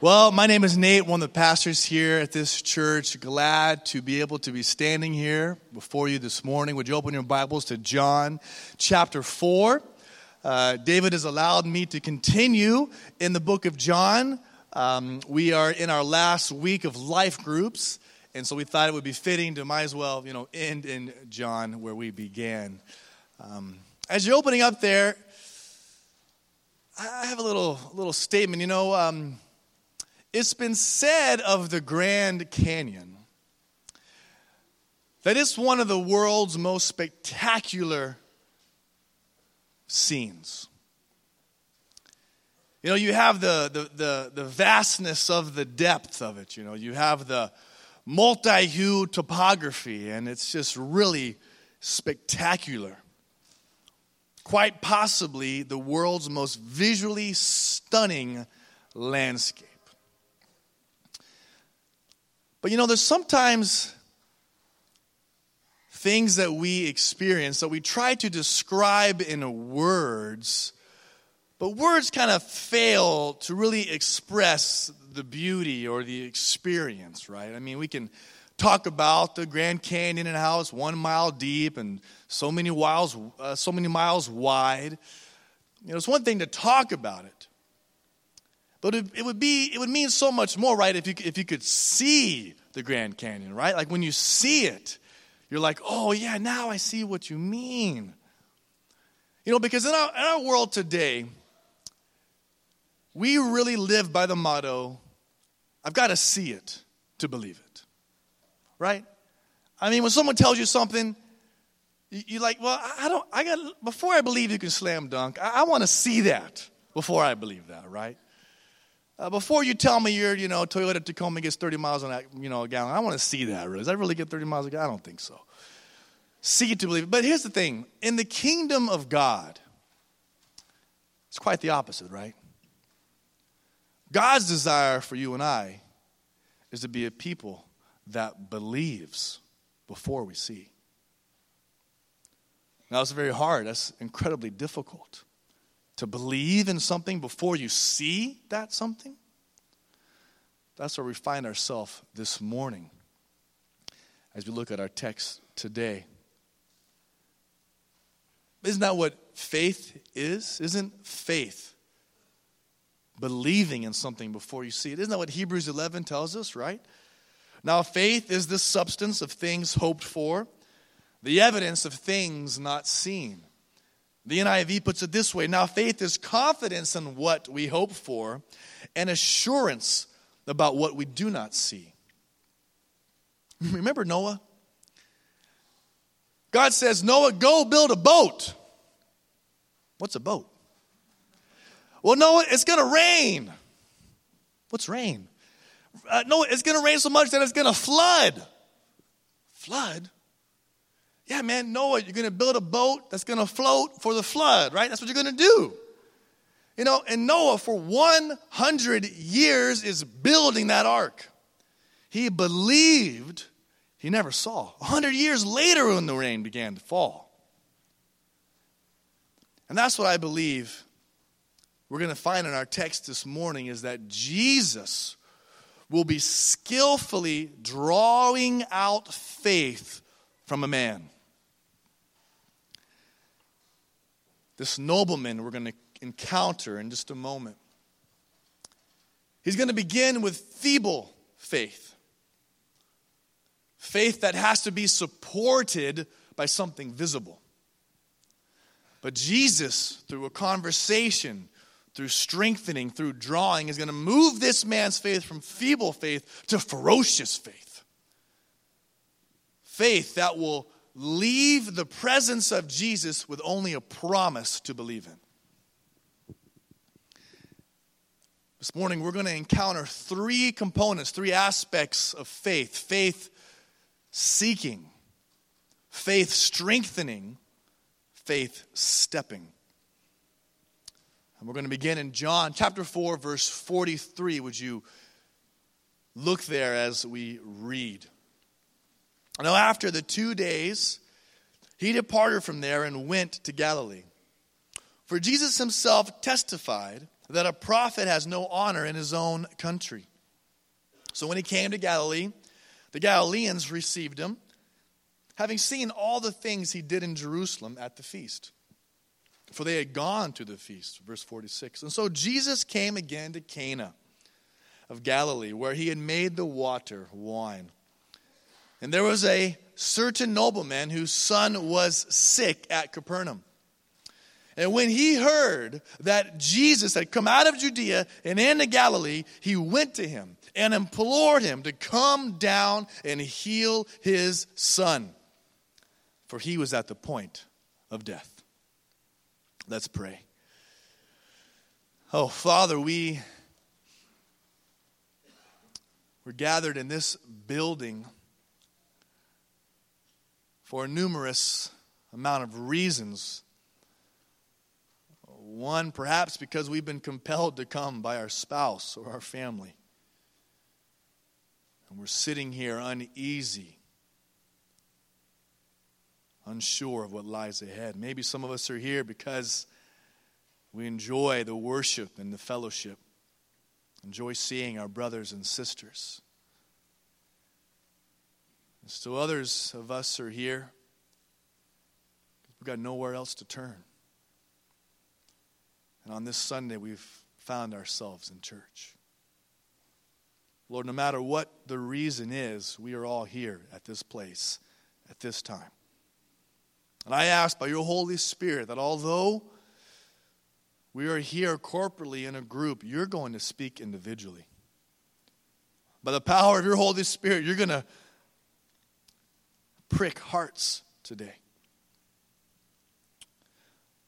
Well, my name is Nate, one of the pastors here at this church. Glad to be able to be standing here before you this morning. Would you open your Bibles to John chapter 4? Uh, David has allowed me to continue in the book of John. Um, we are in our last week of life groups, and so we thought it would be fitting to might as well, you know, end in John where we began. Um, as you're opening up there, I have a little little statement. You know. Um, it's been said of the Grand Canyon that it's one of the world's most spectacular scenes. You know, you have the, the, the, the, vastness of the depth of it. You know, you have the multi hue topography, and it's just really spectacular. Quite possibly the world's most visually stunning landscape. But you know, there's sometimes things that we experience that we try to describe in words, but words kind of fail to really express the beauty or the experience, right? I mean, we can talk about the Grand Canyon and how it's one mile deep and so many miles, uh, so many miles wide. You know, it's one thing to talk about it, but it, would be it would mean so much more, right? If you if you could see the Grand Canyon, right? Like when you see it, you're like, oh yeah, now I see what you mean. You know, because in our, in our world today, we really live by the motto, I've got to see it to believe it. Right? I mean, when someone tells you something, you're like, well, I don't, I got, before I believe you can slam dunk, I, I want to see that before I believe that, right? Uh, before you tell me your, you know, Toyota Tacoma gets 30 miles on that, you know, a gallon, I want to see that. Really. Does that really get 30 miles a gallon? I don't think so. See to believe it. But here's the thing in the kingdom of God, it's quite the opposite, right? God's desire for you and I is to be a people that believes before we see. Now, it's very hard. That's incredibly difficult to believe in something before you see that something? That's where we find ourselves this morning as we look at our text today. Isn't that what faith is? Isn't faith believing in something before you see it? Isn't that what Hebrews 11 tells us, right? Now, faith is the substance of things hoped for, the evidence of things not seen. The NIV puts it this way Now, faith is confidence in what we hope for and assurance about what we do not see. Remember Noah? God says, Noah, go build a boat. What's a boat? Well, Noah, it's going to rain. What's rain? Uh, no, it's going to rain so much that it's going to flood. Flood? Yeah, man, Noah, you're going to build a boat that's going to float for the flood, right? That's what you're going to do. You know, and Noah, for 100 years, is building that ark. He believed he never saw. 100 years later, when the rain began to fall. And that's what I believe we're going to find in our text this morning is that Jesus will be skillfully drawing out faith from a man. This nobleman we're going to encounter in just a moment. He's going to begin with feeble faith. Faith that has to be supported by something visible. But Jesus, through a conversation, through strengthening, through drawing, is going to move this man's faith from feeble faith to ferocious faith. Faith that will leave the presence of Jesus with only a promise to believe in. This morning, we're going to encounter three components, three aspects of faith faith seeking, faith strengthening, faith stepping. And we're going to begin in John chapter 4, verse 43. Would you look there as we read? Now, after the two days, he departed from there and went to Galilee. For Jesus himself testified that a prophet has no honor in his own country. So when he came to Galilee, the Galileans received him, having seen all the things he did in Jerusalem at the feast. For they had gone to the feast, verse 46. And so Jesus came again to Cana of Galilee, where he had made the water wine. And there was a certain nobleman whose son was sick at Capernaum. And when he heard that Jesus had come out of Judea and into Galilee, he went to him and implored him to come down and heal his son, for he was at the point of death. Let's pray. Oh, Father, we we're gathered in this building for a numerous amount of reasons. One, perhaps because we've been compelled to come by our spouse or our family. And we're sitting here uneasy, unsure of what lies ahead. Maybe some of us are here because we enjoy the worship and the fellowship, enjoy seeing our brothers and sisters. Still others of us are here. We've got nowhere else to turn. And on this Sunday, we've found ourselves in church. Lord, no matter what the reason is, we are all here at this place at this time. And I ask by your Holy Spirit that although we are here corporately in a group, you're going to speak individually. By the power of your Holy Spirit, you're going to prick hearts today.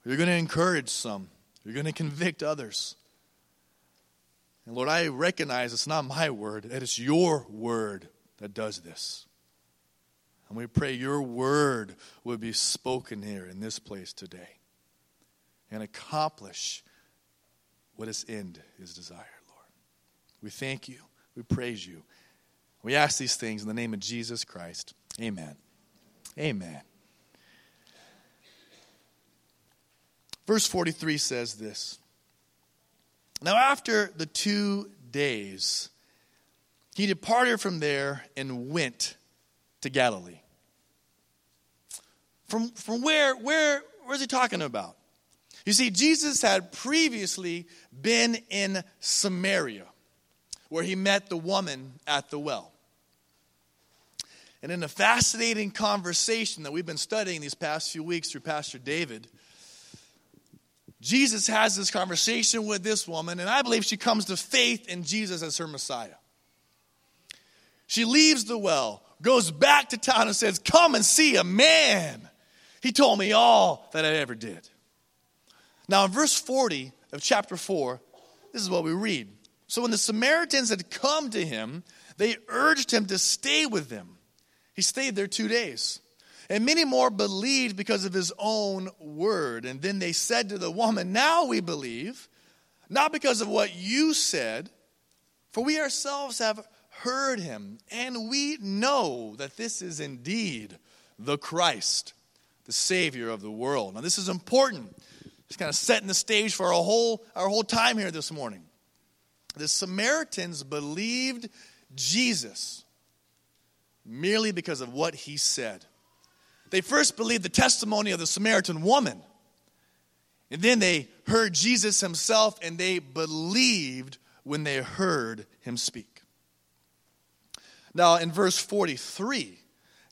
You're going to encourage some, you're going to convict others. And Lord, I recognize it's not my word, it is your word that does this. And we pray your word would be spoken here in this place today and accomplish what its end is desired, Lord. We thank you. We praise you. We ask these things in the name of Jesus Christ. Amen. Amen. Verse 43 says this Now, after the two days, he departed from there and went to Galilee. From, from where, where, where is he talking about? You see, Jesus had previously been in Samaria, where he met the woman at the well. And in a fascinating conversation that we've been studying these past few weeks through Pastor David, Jesus has this conversation with this woman, and I believe she comes to faith in Jesus as her Messiah. She leaves the well, goes back to town, and says, Come and see a man. He told me all that I ever did. Now, in verse 40 of chapter 4, this is what we read. So when the Samaritans had come to him, they urged him to stay with them. He stayed there two days. And many more believed because of his own word. And then they said to the woman, Now we believe, not because of what you said, for we ourselves have heard him, and we know that this is indeed the Christ, the Savior of the world. Now, this is important. It's kind of setting the stage for our whole, our whole time here this morning. The Samaritans believed Jesus merely because of what he said. They first believed the testimony of the Samaritan woman. And then they heard Jesus himself and they believed when they heard him speak. Now, in verse 43,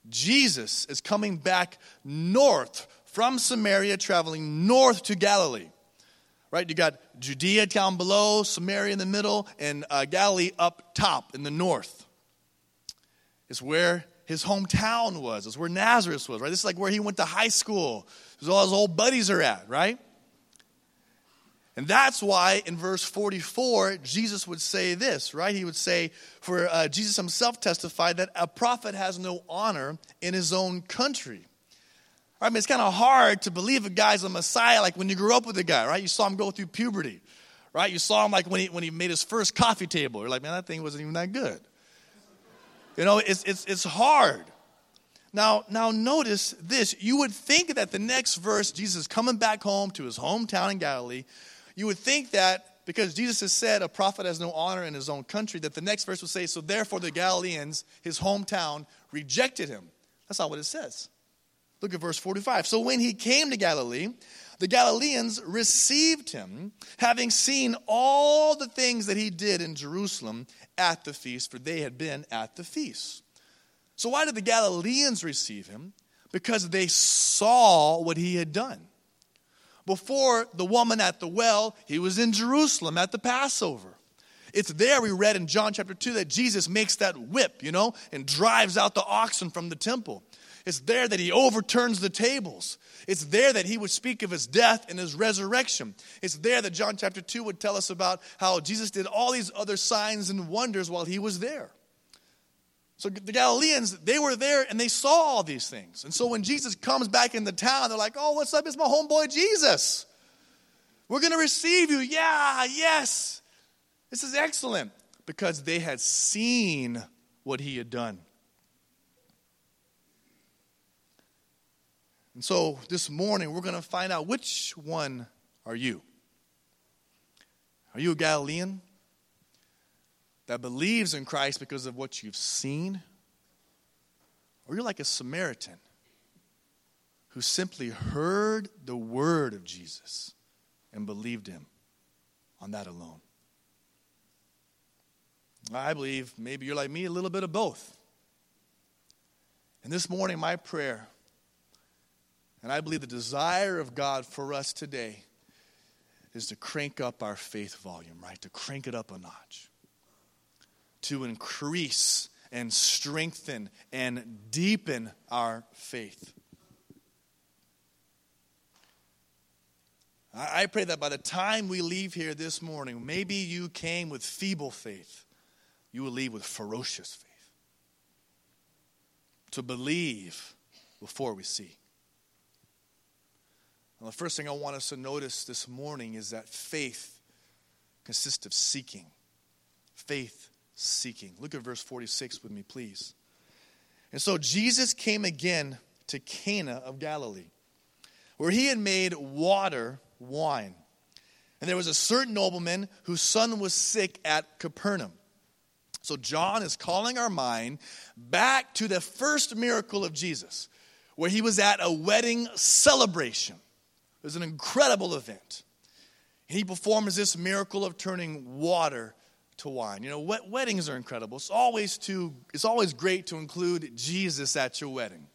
Jesus is coming back north from Samaria, traveling north to Galilee. Right? You got Judea down below, Samaria in the middle, and uh, Galilee up top in the north is where his hometown was. It's where Nazareth was, right? This is like where he went to high school. This is all his old buddies are at, right? And that's why in verse 44, Jesus would say this, right? He would say, For uh, Jesus himself testified that a prophet has no honor in his own country. I mean, it's kind of hard to believe a guy's a Messiah like when you grew up with a guy, right? You saw him go through puberty, right? You saw him like when he, when he made his first coffee table. You're like, man, that thing wasn't even that good. You know, it's, it's, it's hard. Now, now notice this. You would think that the next verse, Jesus coming back home to his hometown in Galilee, you would think that because Jesus has said a prophet has no honor in his own country, that the next verse would say, So therefore the Galileans, his hometown, rejected him. That's not what it says. Look at verse 45. So when he came to Galilee, the Galileans received him, having seen all the things that he did in Jerusalem at the feast, for they had been at the feast. So why did the Galileans receive him? Because they saw what he had done. Before the woman at the well, he was in Jerusalem at the Passover. It's there we read in John chapter 2 that Jesus makes that whip, you know, and drives out the oxen from the temple. It's there that he overturns the tables. It's there that he would speak of his death and his resurrection. It's there that John chapter 2 would tell us about how Jesus did all these other signs and wonders while he was there. So the Galileans, they were there and they saw all these things. And so when Jesus comes back in the town, they're like, oh, what's up? It's my homeboy Jesus. We're going to receive you. Yeah, yes. This is excellent because they had seen what he had done. And so this morning, we're going to find out which one are you? Are you a Galilean that believes in Christ because of what you've seen? Or are you're like a Samaritan who simply heard the word of Jesus and believed him on that alone? I believe maybe you're like me, a little bit of both. And this morning, my prayer and I believe the desire of God for us today is to crank up our faith volume, right? To crank it up a notch. To increase and strengthen and deepen our faith. I pray that by the time we leave here this morning, maybe you came with feeble faith, you will leave with ferocious faith. To believe before we see. Well, the first thing I want us to notice this morning is that faith consists of seeking. Faith seeking. Look at verse 46 with me, please. And so Jesus came again to Cana of Galilee, where he had made water wine. And there was a certain nobleman whose son was sick at Capernaum. So John is calling our mind back to the first miracle of Jesus, where he was at a wedding celebration. Was an incredible event. And he performs this miracle of turning water to wine. You know, weddings are incredible. It's always, to, it's always great to include Jesus at your wedding.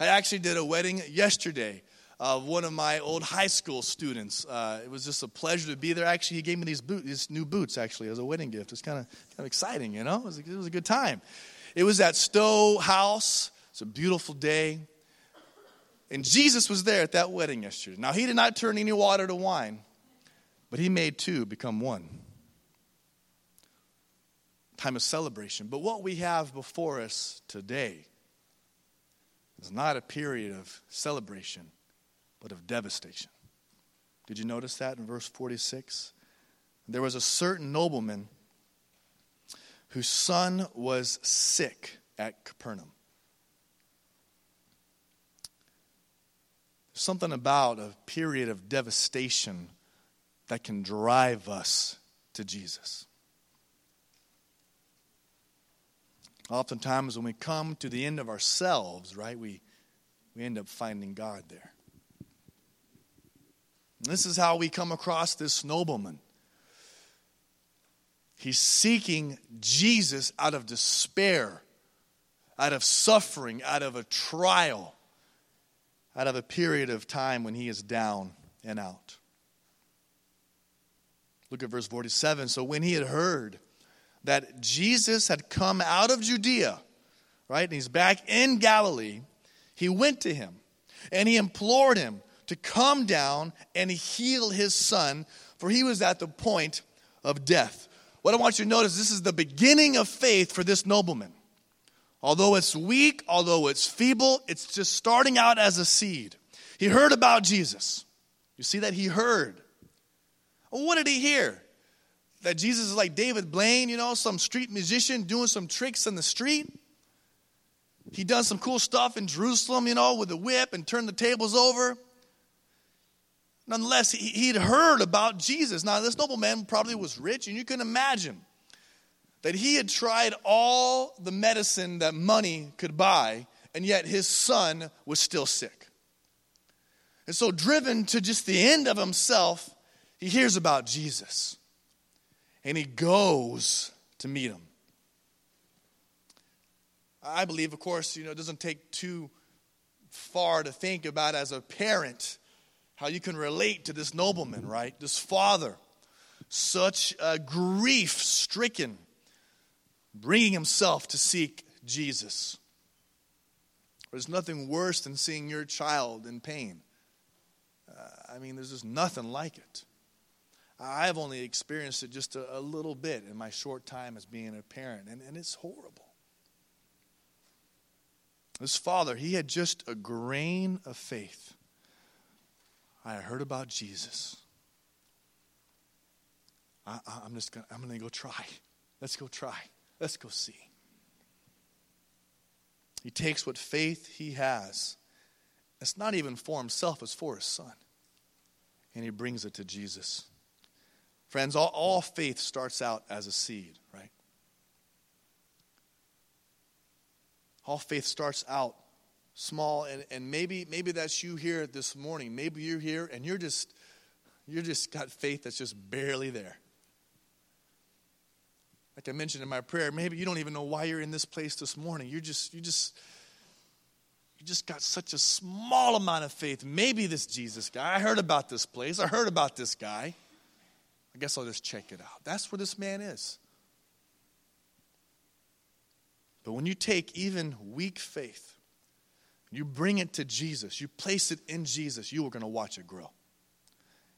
I actually did a wedding yesterday of one of my old high school students. Uh, it was just a pleasure to be there. Actually, he gave me these, boot, these new boots, actually, as a wedding gift. It's kind of kind of exciting, you know? It was, a, it was a good time. It was at Stow House. It's a beautiful day. And Jesus was there at that wedding yesterday. Now, he did not turn any water to wine, but he made two become one. Time of celebration. But what we have before us today is not a period of celebration, but of devastation. Did you notice that in verse 46? There was a certain nobleman whose son was sick at Capernaum. Something about a period of devastation that can drive us to Jesus. Oftentimes, when we come to the end of ourselves, right, we, we end up finding God there. And this is how we come across this nobleman. He's seeking Jesus out of despair, out of suffering, out of a trial out of a period of time when he is down and out. Look at verse 47. So when he had heard that Jesus had come out of Judea, right, and he's back in Galilee, he went to him and he implored him to come down and heal his son, for he was at the point of death. What I want you to notice this is the beginning of faith for this nobleman. Although it's weak, although it's feeble, it's just starting out as a seed. He heard about Jesus. You see that? He heard. Well, what did he hear? That Jesus is like David Blaine, you know, some street musician doing some tricks in the street. He done some cool stuff in Jerusalem, you know, with a whip and turned the tables over. nonetheless, he, he'd heard about Jesus. Now, this nobleman probably was rich, and you can imagine that he had tried all the medicine that money could buy, and yet his son was still sick. And so, driven to just the end of himself, he hears about Jesus and he goes to meet him. I believe, of course, you know, it doesn't take too far to think about as a parent how you can relate to this nobleman, right? This father, such a grief stricken, bringing himself to seek Jesus. There's nothing worse than seeing your child in pain. Uh, I mean, there's just nothing like it. I've only experienced it just a, a, little bit in my short time as being a parent, and, and it's horrible. This father, he had just a grain of faith. I heard about Jesus. I, am just gonna, I'm gonna go try. Let's go try. Let's go see. He takes what faith he has. It's not even for himself, it's for his son. And he brings it to Jesus. Friends, all, all faith starts out as a seed, right? All faith starts out small, and, and maybe maybe that's you here this morning. Maybe you're here and you're just you're just got faith that's just barely there. Like I mentioned in my prayer, maybe you don't even know why you're in this place this morning. You're just you just you just got such a small amount of faith. Maybe this Jesus guy. I heard about this place. I heard about this guy. I guess I'll just check it out. That's where this man is. But when you take even weak faith, you bring it to Jesus, you place it in Jesus, you are going to watch it grow.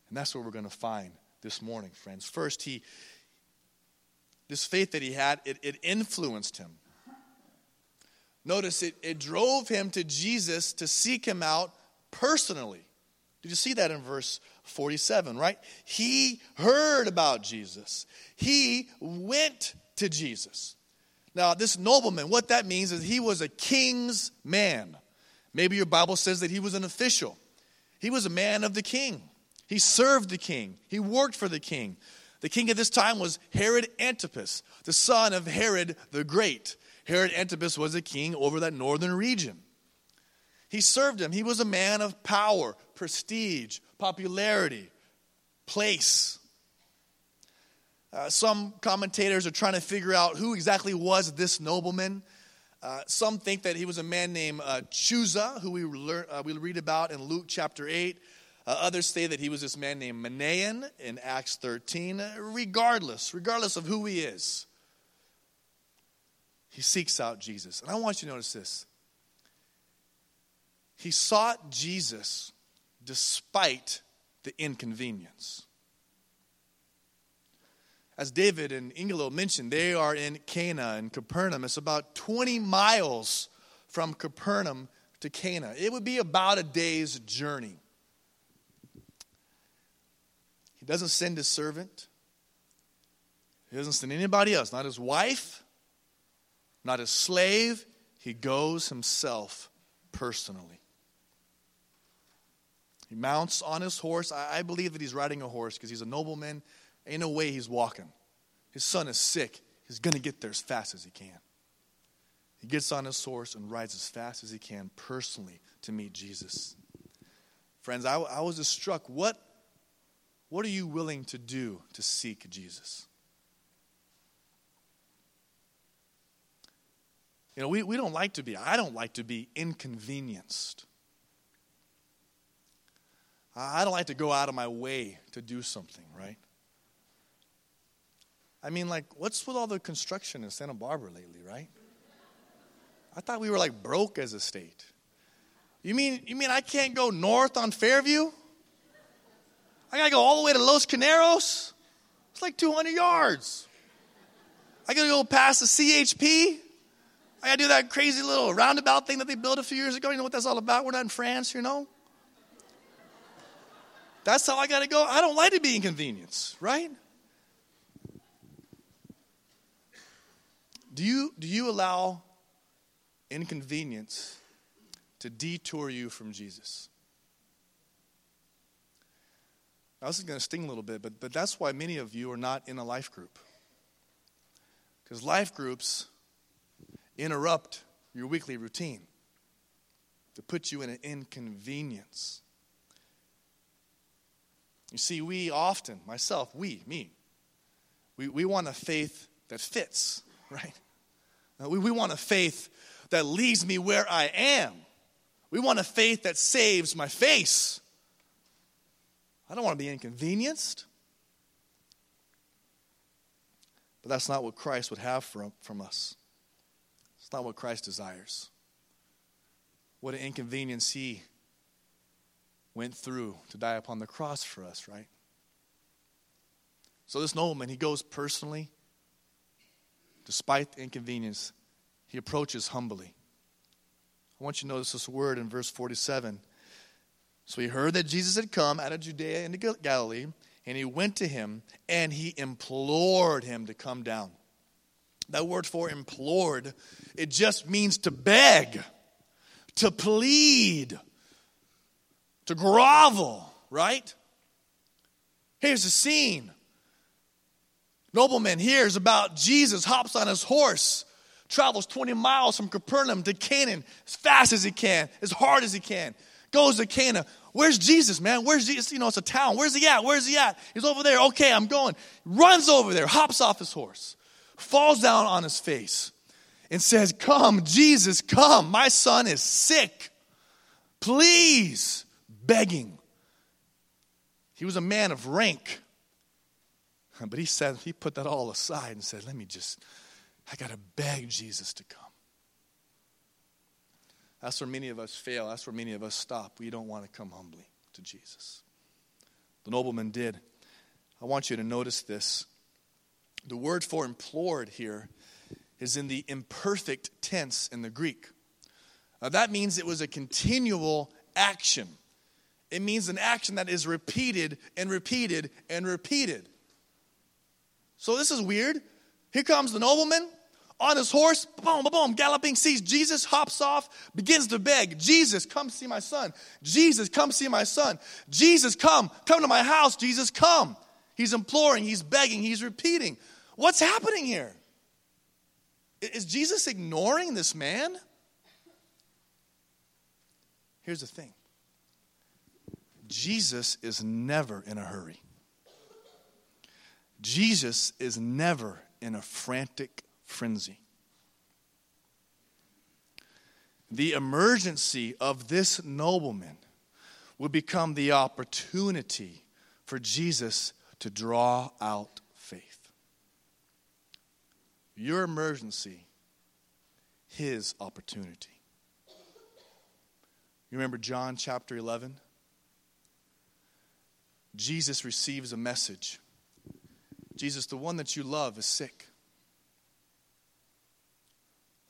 And that's what we're going to find this morning, friends. First, he this faith that he had, it, it influenced him. Notice it, it drove him to Jesus to seek him out personally. Did you see that in verse 47, right? He heard about Jesus. He went to Jesus. Now, this nobleman, what that means is he was a king's man. Maybe your Bible says that he was an official. He was a man of the king. He served the king. He worked for the king. The king at this time was Herod Antipas, the son of Herod the Great. Herod Antipas was a king over that northern region. He served him. He was a man of power, prestige, popularity, place. Uh, some commentators are trying to figure out who exactly was this nobleman. Uh, some think that he was a man named uh, Chuza, who we, learn, uh, we read about in Luke chapter 8. Uh, others say that he was this man named Manaen in Acts 13. Uh, regardless, regardless of who he is, he seeks out Jesus. And I want you to notice this. He sought Jesus despite the inconvenience. As David and Ingelo mentioned, they are in Cana and Capernaum. It's about 20 miles from Capernaum to Cana. It would be about a day's journey. He doesn't send his servant, he doesn't send anybody else, not his wife, not his slave. He goes himself personally. He mounts on his horse. I, believe that he's riding a horse because he's a nobleman. Ain't no way he's walking. His son is sick. He's going to get there as fast as he can. He gets on his horse and rides as fast as he can personally to meet Jesus. Friends, I, I was just struck. What, what are you willing to do to seek Jesus? You know, we, we don't like to be, I don't like to be inconvenienced. I don't like to go out of my way to do something, right? I mean, like, what's with all the construction in Santa Barbara lately, right? I thought we were like broke as a state. You mean you mean I can't go north on Fairview? I gotta go all the way to Los Carneros? It's like 200 yards. I gotta go past the CHP. I gotta do that crazy little roundabout thing that they built a few years ago. You know what that's all about? We're not in France, you know? That's how I got to go. I don't like to be inconvenienced, right? Do you, do you allow inconvenience to detour you from Jesus? Now, this is going to sting a little bit, but, but that's why many of you are not in a life group. Because life groups interrupt your weekly routine to put you in an inconvenience. You see, we often, myself, we, me, we, we want a faith that fits, right? Uh, we, we want a faith that leaves me where I am. We want a faith that saves my face. I don't want to be inconvenienced. But that's not what Christ would have from, from us. It's not what Christ desires. What an inconvenience he went through to die upon the cross for us, right? So this nobleman, he goes personally, despite the inconvenience, he approaches humbly. I want you to notice this word in verse 47. So he heard that Jesus had come out of Judea into Galilee, and he went to him and he implored him to come down. That word for implored, it just means to beg, to plead, to grovel, right? Here's the scene Nobleman hears about Jesus, hops on his horse, travels 20 miles from Capernaum to Canaan as fast as he can, as hard as he can. Goes to Cana. Where's Jesus, man? Where's Jesus? You know, it's a town. Where's he at? Where's he at? He's over there. Okay, I'm going. Runs over there, hops off his horse, falls down on his face, and says, Come, Jesus, come. My son is sick. Please. Begging. He was a man of rank. But he said, he put that all aside and said, let me just, I got to beg Jesus to come. That's where many of us fail. That's where many of us stop. We don't want to come humbly to Jesus. The nobleman did. I want you to notice this. The word for implored here is in the imperfect tense in the Greek. Now, that means it was a continual action. It means an action that is repeated and repeated and repeated. So this is weird. Here comes the nobleman on his horse, boom, boom, boom, galloping, sees Jesus, hops off, begins to beg, Jesus, come see my son. Jesus, come see my son. Jesus, come, come to my house. Jesus, come. He's imploring, he's begging, he's repeating. What's happening here? Is Jesus ignoring this man? Here's the thing Jesus is never in a hurry. Jesus is never in a frantic frenzy. The emergency of this nobleman would become the opportunity for Jesus to draw out faith. Your emergency, his opportunity. You remember John chapter 11? Jesus receives a message Jesus, the one that you love is sick.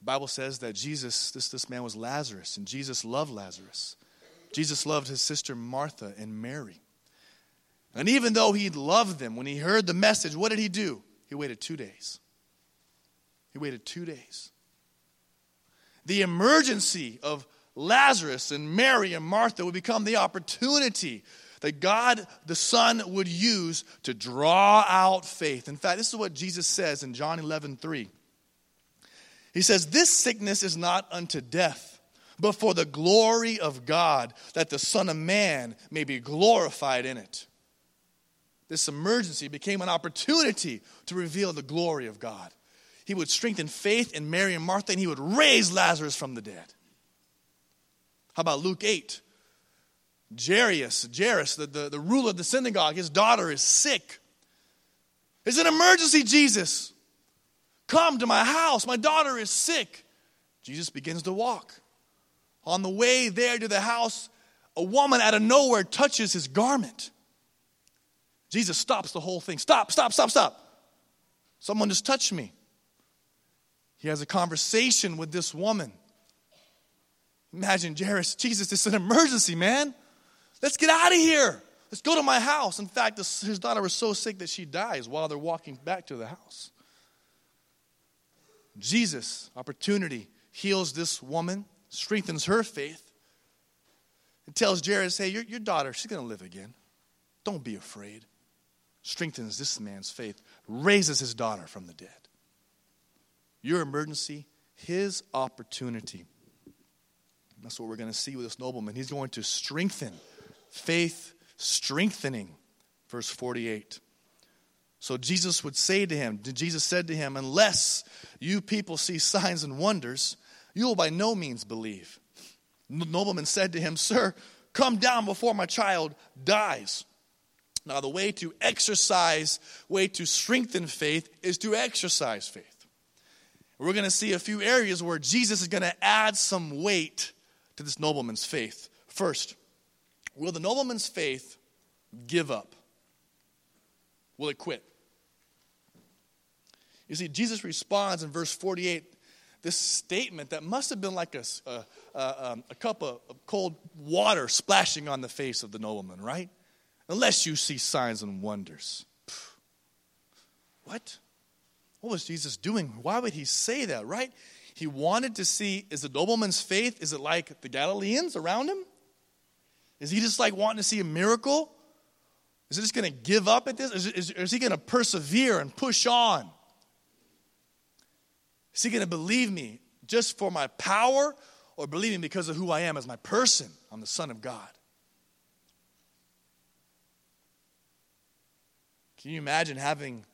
The Bible says that Jesus, this, this man was Lazarus, and Jesus loved Lazarus. Jesus loved his sister Martha and Mary. And even though he loved them, when he heard the message, what did he do? He waited two days. He waited two days. The emergency of Lazarus and Mary and Martha would become the opportunity that God the Son would use to draw out faith. In fact, this is what Jesus says in John 11 3. He says, This sickness is not unto death, but for the glory of God, that the Son of Man may be glorified in it. This emergency became an opportunity to reveal the glory of God. He would strengthen faith in Mary and Martha, and he would raise Lazarus from the dead. How about Luke 8? Jairus, Jairus, the, the, the ruler of the synagogue, his daughter is sick. It's an emergency, Jesus. Come to my house. My daughter is sick. Jesus begins to walk. On the way there to the house, a woman out of nowhere touches his garment. Jesus stops the whole thing. Stop, stop, stop, stop. Someone just touched me. He has a conversation with this woman. Imagine Jairus, Jesus, it's an emergency, man. Let's get out of here. Let's go to my house. In fact, his daughter was so sick that she dies while they're walking back to the house. Jesus, opportunity, heals this woman, strengthens her faith, and tells Jairus, hey, your, your daughter, she's going to live again. Don't be afraid. Strengthens this man's faith, raises his daughter from the dead. Your emergency, his opportunity. That's what we're going to see with this nobleman. He's going to strengthen faith, strengthening. Verse 48. So Jesus would say to him, Jesus said to him, Unless you people see signs and wonders, you will by no means believe. The nobleman said to him, Sir, come down before my child dies. Now, the way to exercise, way to strengthen faith is to exercise faith. We're going to see a few areas where Jesus is going to add some weight to this nobleman's faith. First, will the nobleman's faith give up? Will it quit? You see, Jesus responds in verse 48 this statement that must have been like a, a, a, um, a cup of cold water splashing on the face of the nobleman, right? Unless you see signs and wonders. What? What was Jesus doing? Why would he say that, right? He wanted to see is the nobleman's faith, is it like the Galileans around him? Is he just like wanting to see a miracle? Is he just going to give up at this? Is, is, is he going to persevere and push on? Is he going to believe me just for my power or believe me because of who I am as my person? I'm the Son of God. Can you imagine having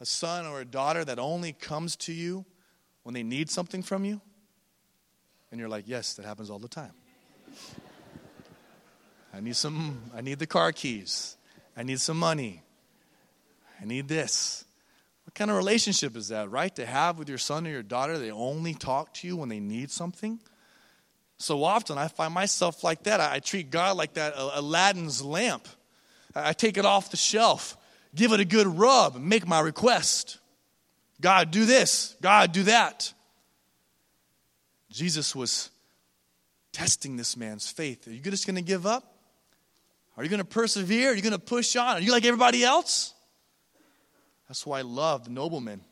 a son or a daughter that only comes to you when they need something from you? And you're like, yes, that happens all the time. I need some, I need the car keys. I need some money. I need this. What kind of relationship is that, right? To have with your son or your daughter, they only talk to you when they need something? So often I find myself like that. I, treat God like that Aladdin's lamp. I take it off the shelf give it a good rub, make my request. God, do this. God, do that. Jesus was testing this man's faith. Are you just going to give up? Are you going to persevere? Are you going to push on? Are you like everybody else? That's why I love the nobleman.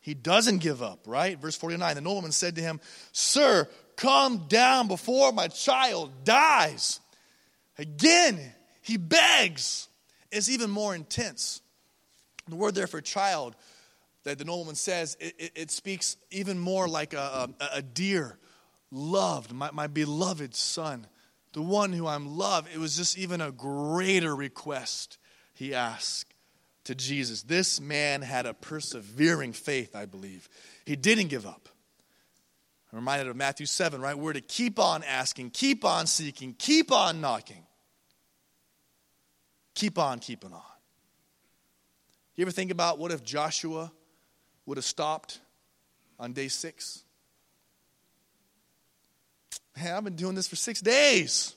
He doesn't give up, right? Verse 49 the nobleman said to him, Sir, come down before my child dies. Again, he begs is even more intense. The word there for child that the nobleman says, it, it, it speaks even more like a, a, a dear, loved, my, my beloved son, the one who I'm loved. It was just even a greater request he asked to Jesus. This man had a persevering faith, I believe. He didn't give up. I'm reminded of Matthew 7, right? We're to keep on asking, keep on seeking, keep on knocking keep on keeping on. You ever think about what if Joshua would have stopped on day six? Man, I've been doing this for six days.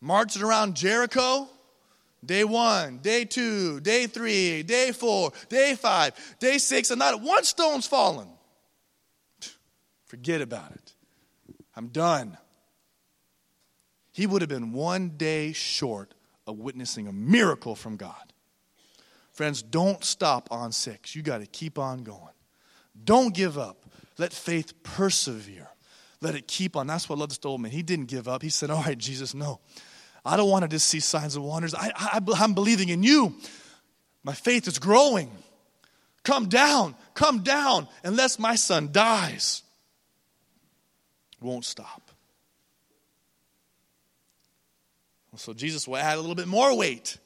Marching around Jericho, day one, day two, day three, day four, day five, day six, and not one stone's fallen. Forget about it. I'm done. He would have been one day short of witnessing a miracle from God. Friends, don't stop on six. You got to keep on going. Don't give up. Let faith persevere. Let it keep on. That's what love this old man. He didn't give up. He said, All right, Jesus, no. I don't want to just see signs and wonders. I, I, I'm believing in you. My faith is growing. Come down, come down, unless my son dies. Won't stop. So Jesus will add a little bit more weight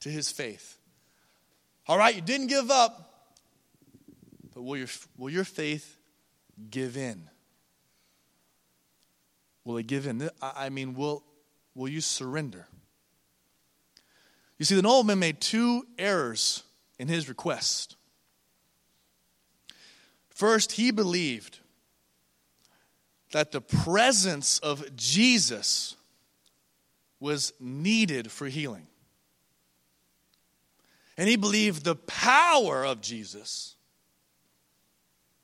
to his faith. All right, you didn't give up, but will your, will your faith give in? Will it give in? I mean, will, will you surrender? You see, the nobleman made two errors in his request. First, he believed that the presence of Jesus was needed for healing. And he believed the power of Jesus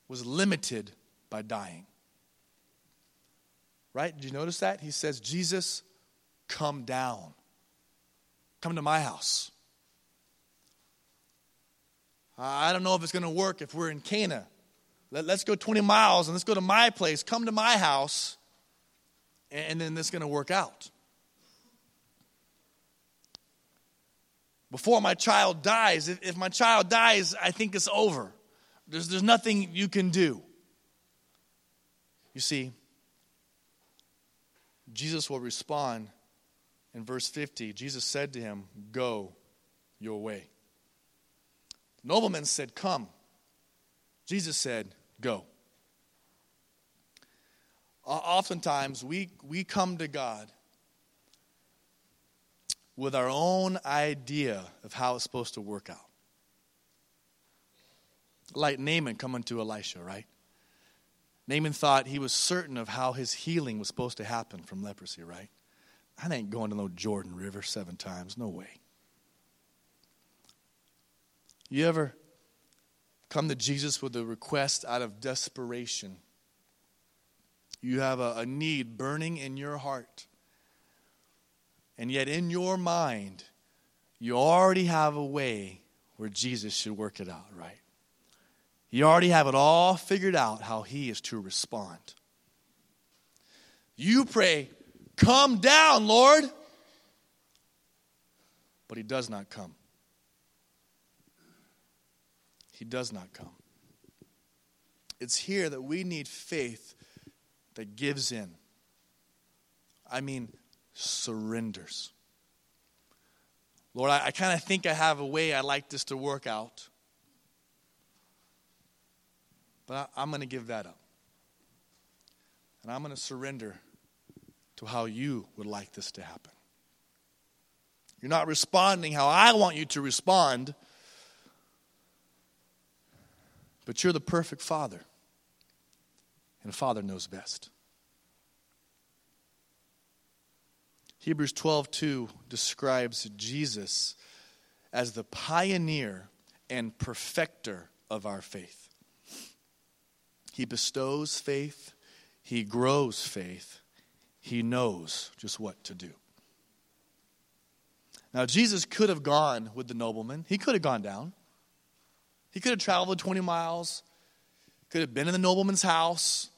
was limited by dying. Right? Did you notice that? He says, Jesus, come down. Come to my house. I don't know if it's going to work if we're in Cana. Let, us go 20 miles and let's go to my place. Come to my house, and then this is going to work out. before my child dies. If, if my child dies, I think it's over. There's, there's nothing you can do. You see, Jesus will respond in verse 50. Jesus said to him, Go your way. The nobleman said, Come. Jesus said, Go. Oftentimes, we, we come to God with our own idea of how it's supposed to work out. Like Naaman coming to Elisha, right? Naaman thought he was certain of how his healing was supposed to happen from leprosy, right? I ain't going to no Jordan River seven times. No way. You ever come to Jesus with a request out of desperation? You have a, a need burning in your heart. And yet, in your mind, you already have a way where Jesus should work it out, right? You already have it all figured out how he is to respond. You pray, Come down, Lord. But he does not come. He does not come. It's here that we need faith that gives in. I mean, surrenders. Lord, I, I kind of think I have a way I'd like this to work out. But I, I'm going to give that up. And I'm going to surrender to how you would like this to happen. You're not responding how I want you to respond, but you're the perfect father. And a father knows best. Hebrews 12:2 describes Jesus as the pioneer and perfecter of our faith. He bestows faith, he grows faith, he knows just what to do. Now, Jesus could have gone with the nobleman. He could have gone down. He could have traveled 20 miles, could have been in the nobleman's house,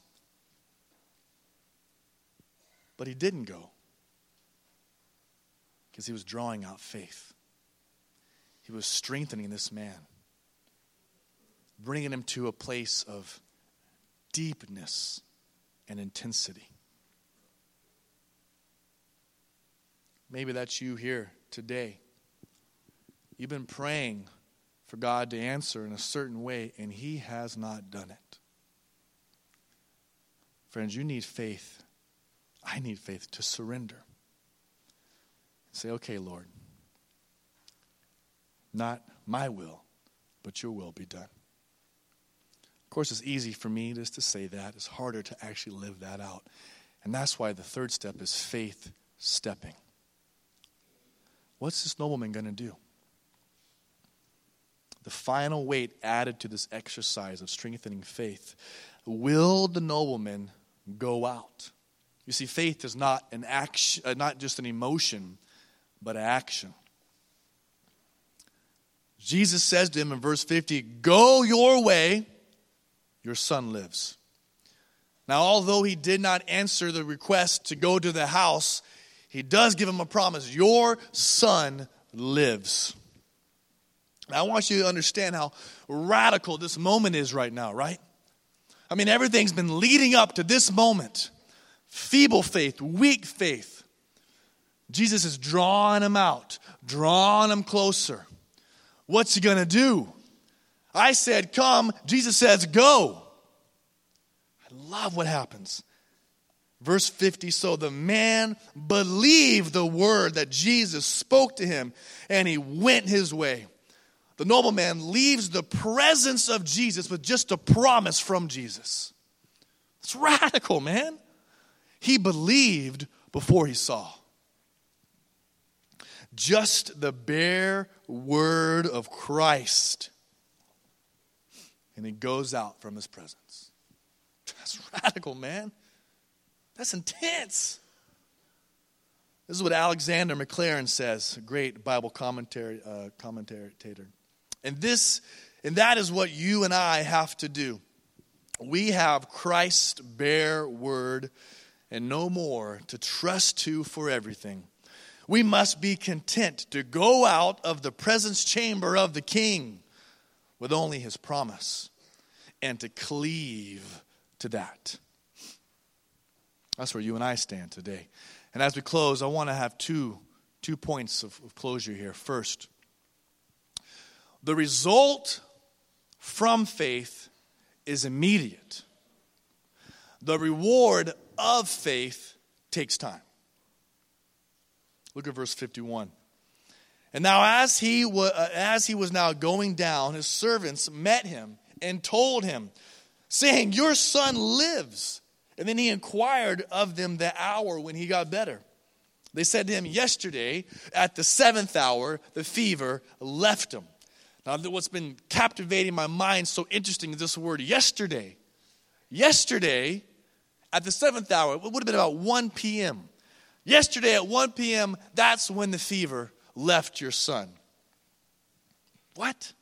but he didn't go because he was drawing out faith. He was strengthening this man, bringing him to a place of deepness and intensity. Maybe that's you here today. You've been praying for God to answer in a certain way, and He has not done it. Friends, you need faith. I need faith to surrender. Say, okay, Lord, not my will, but your will be done. Of course, it's easy for me just to say that. It's harder to actually live that out. And that's why the third step is faith stepping. What's this nobleman going to do? The final weight added to this exercise of strengthening faith. Will the nobleman go out? You see, faith is not an action, uh, not just an emotion, but an action. Jesus says to him in verse 50, Go your way, your son lives. Now, although he did not answer the request to go to the house, he does give him a promise Your son lives. Now, I want you to understand how radical this moment is right now, right? I mean, everything's been leading up to this moment feeble faith, weak faith. Jesus is drawing him out, drawing him closer. What's he going to do? I said, Come. Jesus says, Go. I love what happens. Verse 50 So the man believed the word that Jesus spoke to him, and he went his way. The nobleman leaves the presence of Jesus with just a promise from Jesus. It's radical, man. He believed before he saw just the bare word of Christ. And he goes out from his presence. That's radical, man. That's intense. This is what Alexander Maclaren says, a great Bible commentary uh, commentator. And this and that is what you and I have to do. We have Christ's bare word and no more to trust to for everything. We must be content to go out of the presence chamber of the king with only his promise and to cleave to that. That's where you and I stand today. And as we close, I want to have two, two points of, of closure here. First, the result from faith is immediate, the reward of faith takes time. Look at verse 51. And now, as he, uh, as he was now going down, his servants met him and told him, saying, Your son lives. And then he inquired of them the hour when he got better. They said to him, Yesterday, at the seventh hour, the fever left him. Now, what's been captivating my mind so interesting is this word yesterday. Yesterday, at the seventh hour, it would have been about 1 p.m. Yesterday at 1 p.m., that's when the fever left your son. What?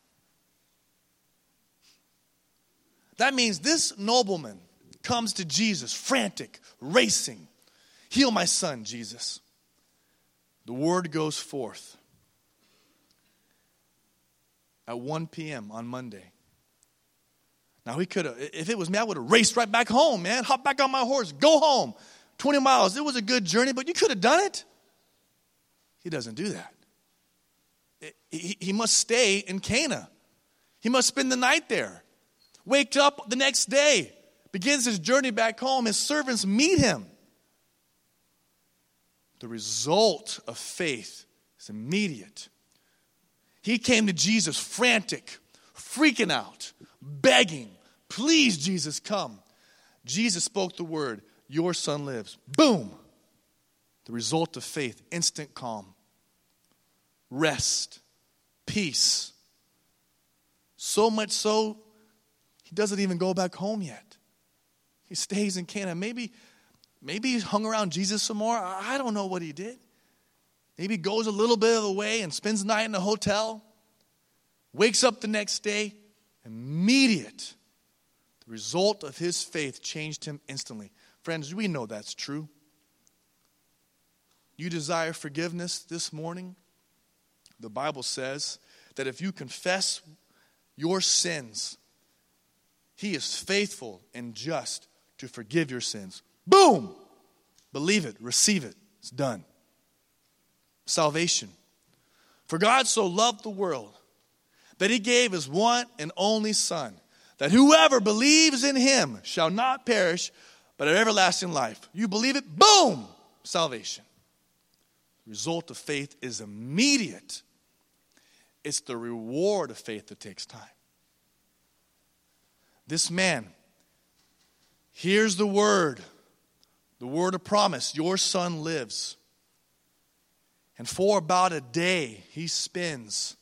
That means this nobleman comes to Jesus, frantic, racing. Heal my son, Jesus. The word goes forth at 1 p.m. on Monday. Now, he could have, if it was me, I would have raced right back home, man. Hop back on my horse, go home. 20 miles. It was a good journey, but you could have done it. He doesn't do that. He, must stay in Cana. He must spend the night there. Waked up the next day, begins his journey back home. His servants meet him. The result of faith is immediate. He came to Jesus frantic, freaking out, begging, Please, Jesus, come. Jesus spoke the word, Your son lives. Boom! The result of faith instant calm, rest, peace. So much so, he doesn't even go back home yet. He stays in Cana. Maybe, maybe he hung around Jesus some more. I don't know what he did. Maybe goes a little bit of the way and spends the night in a hotel. Wakes up the next day, immediate. The result of his faith changed him instantly. Friends, we know that's true. You desire forgiveness this morning? The Bible says that if you confess your sins, he is faithful and just to forgive your sins. Boom! Believe it, receive it. It's done. Salvation. For God so loved the world that he gave his one and only Son, that whoever believes in him shall not perish, but have everlasting life. You believe it? Boom! Salvation. The result of faith is immediate. It's the reward of faith that takes time. This man hears the word, the word of promise your son lives. And for about a day, he spends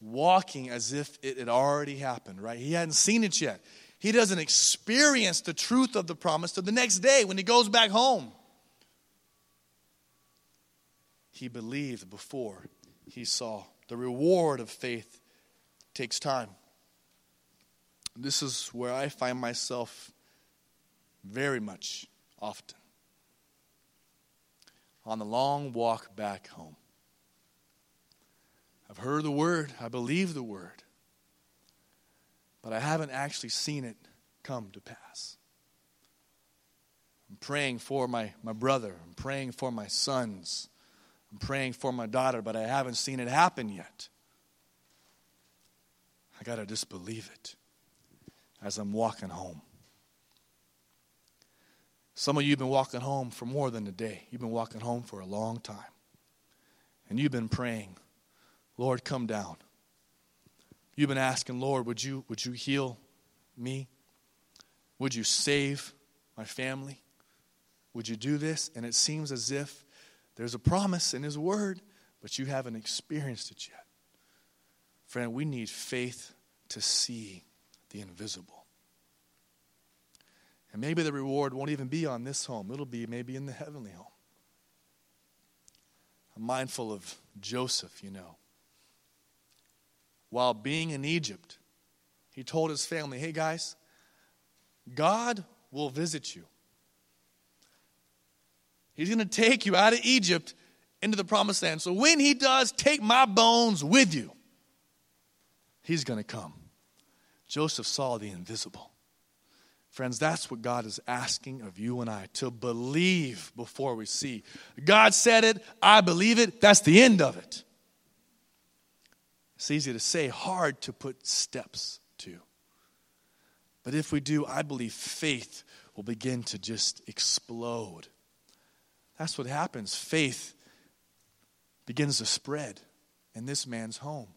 walking as if it had already happened, right? He hadn't seen it yet. He doesn't experience the truth of the promise till the next day when he goes back home. He believed before he saw. The reward of faith takes time. This is where I find myself very much often on the long walk back home. I've heard the word, I believe the word, but I haven't actually seen it come to pass. I'm praying for my, my brother, I'm praying for my sons, I'm praying for my daughter, but I haven't seen it happen yet. I got to just believe it as I'm walking home. Some of you have been walking home for more than a day. You've been walking home for a long time. And you've been praying, Lord, come down. You've been asking, Lord, would you, would you heal me? Would you save my family? Would you do this? And it seems as if there's a promise in His Word, but you haven't experienced it yet. Friend, we need faith to see the invisible. And maybe the reward won't even be on this home, it'll be maybe in the heavenly home. I'm mindful of Joseph, you know while being in Egypt, he told his family, hey guys, God will visit you. He's going to take you out of Egypt into the promised land. So when he does, take my bones with you. He's going to come. Joseph saw the invisible. Friends, that's what God is asking of you and I to believe before we see. God said it, I believe it, that's the end of it. It's easy to say, hard to put steps to. But if we do, I believe faith will begin to just explode. That's what happens. Faith begins to spread in this man's home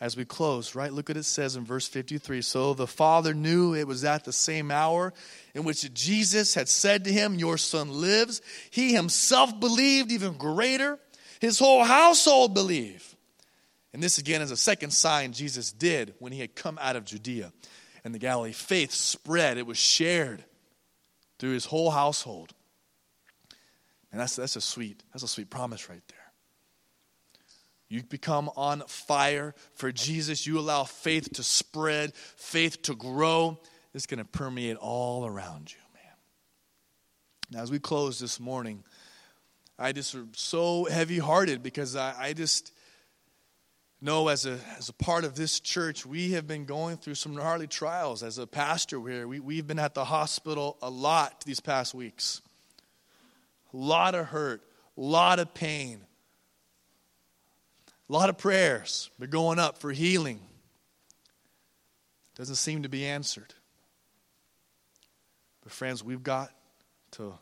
as we close, right? Look what it says in verse 53. So the father knew it was at the same hour in which Jesus had said to him, Your son lives. He himself believed even greater. His whole household believed. And this again is a second sign Jesus did when he had come out of Judea and the Galilee. Faith spread, it was shared through his whole household. And that's, that's a sweet, that's a sweet promise right there. You become on fire for Jesus. You allow faith to spread, faith to grow. It's going to permeate all around you, man. Now, as we close this morning, I just am so heavy hearted because I, I just know as a, as a part of this church, we have been going through some gnarly trials. As a pastor here, we, we've been at the hospital a lot these past weeks. A lot of hurt, a lot of pain, a lot of prayers been going up for healing. Doesn't seem to be answered. But, friends, we've got to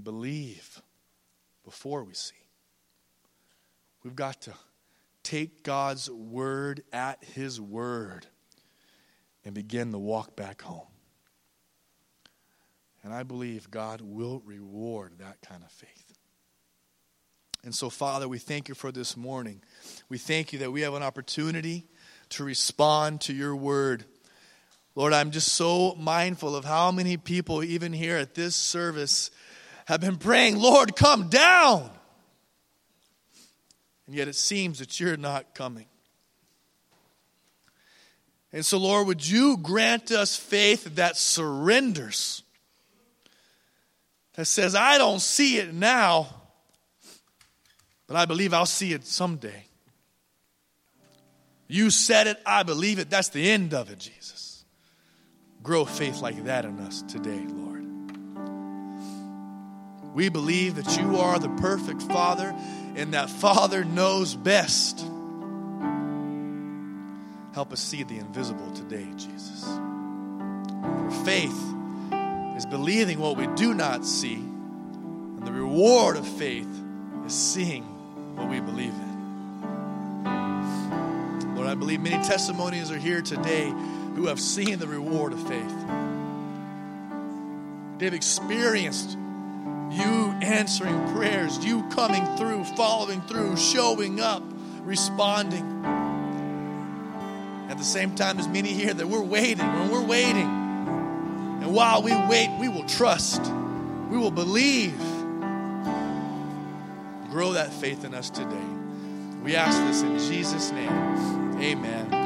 believe before we see. We've got to take God's word at His word and begin the walk back home. And I believe God will reward that kind of faith. And so, Father, we thank you for this morning. We thank you that we have an opportunity to respond to your word. Lord, I'm just so mindful of how many people, even here at this service, have been praying, Lord, come down. And yet it seems that you're not coming. And so, Lord, would you grant us faith that surrenders, that says, I don't see it now but I believe I'll see it someday. You said it, I believe it. That's the end of it, Jesus. Grow faith like that in us today, Lord. We believe that you are the perfect Father and that Father knows best. Help us see the invisible today, Jesus. For faith is believing what we do not see, and the reward of faith is seeing what we believe in. Lord, I believe many testimonies are here today who have seen the reward of faith. They've experienced you answering prayers, you coming through, following through, showing up, responding. At the same time, as many here that we're waiting, when we're waiting. And while we wait, we will trust, we will believe Grow that faith in us today. We ask this in Jesus' name. Amen.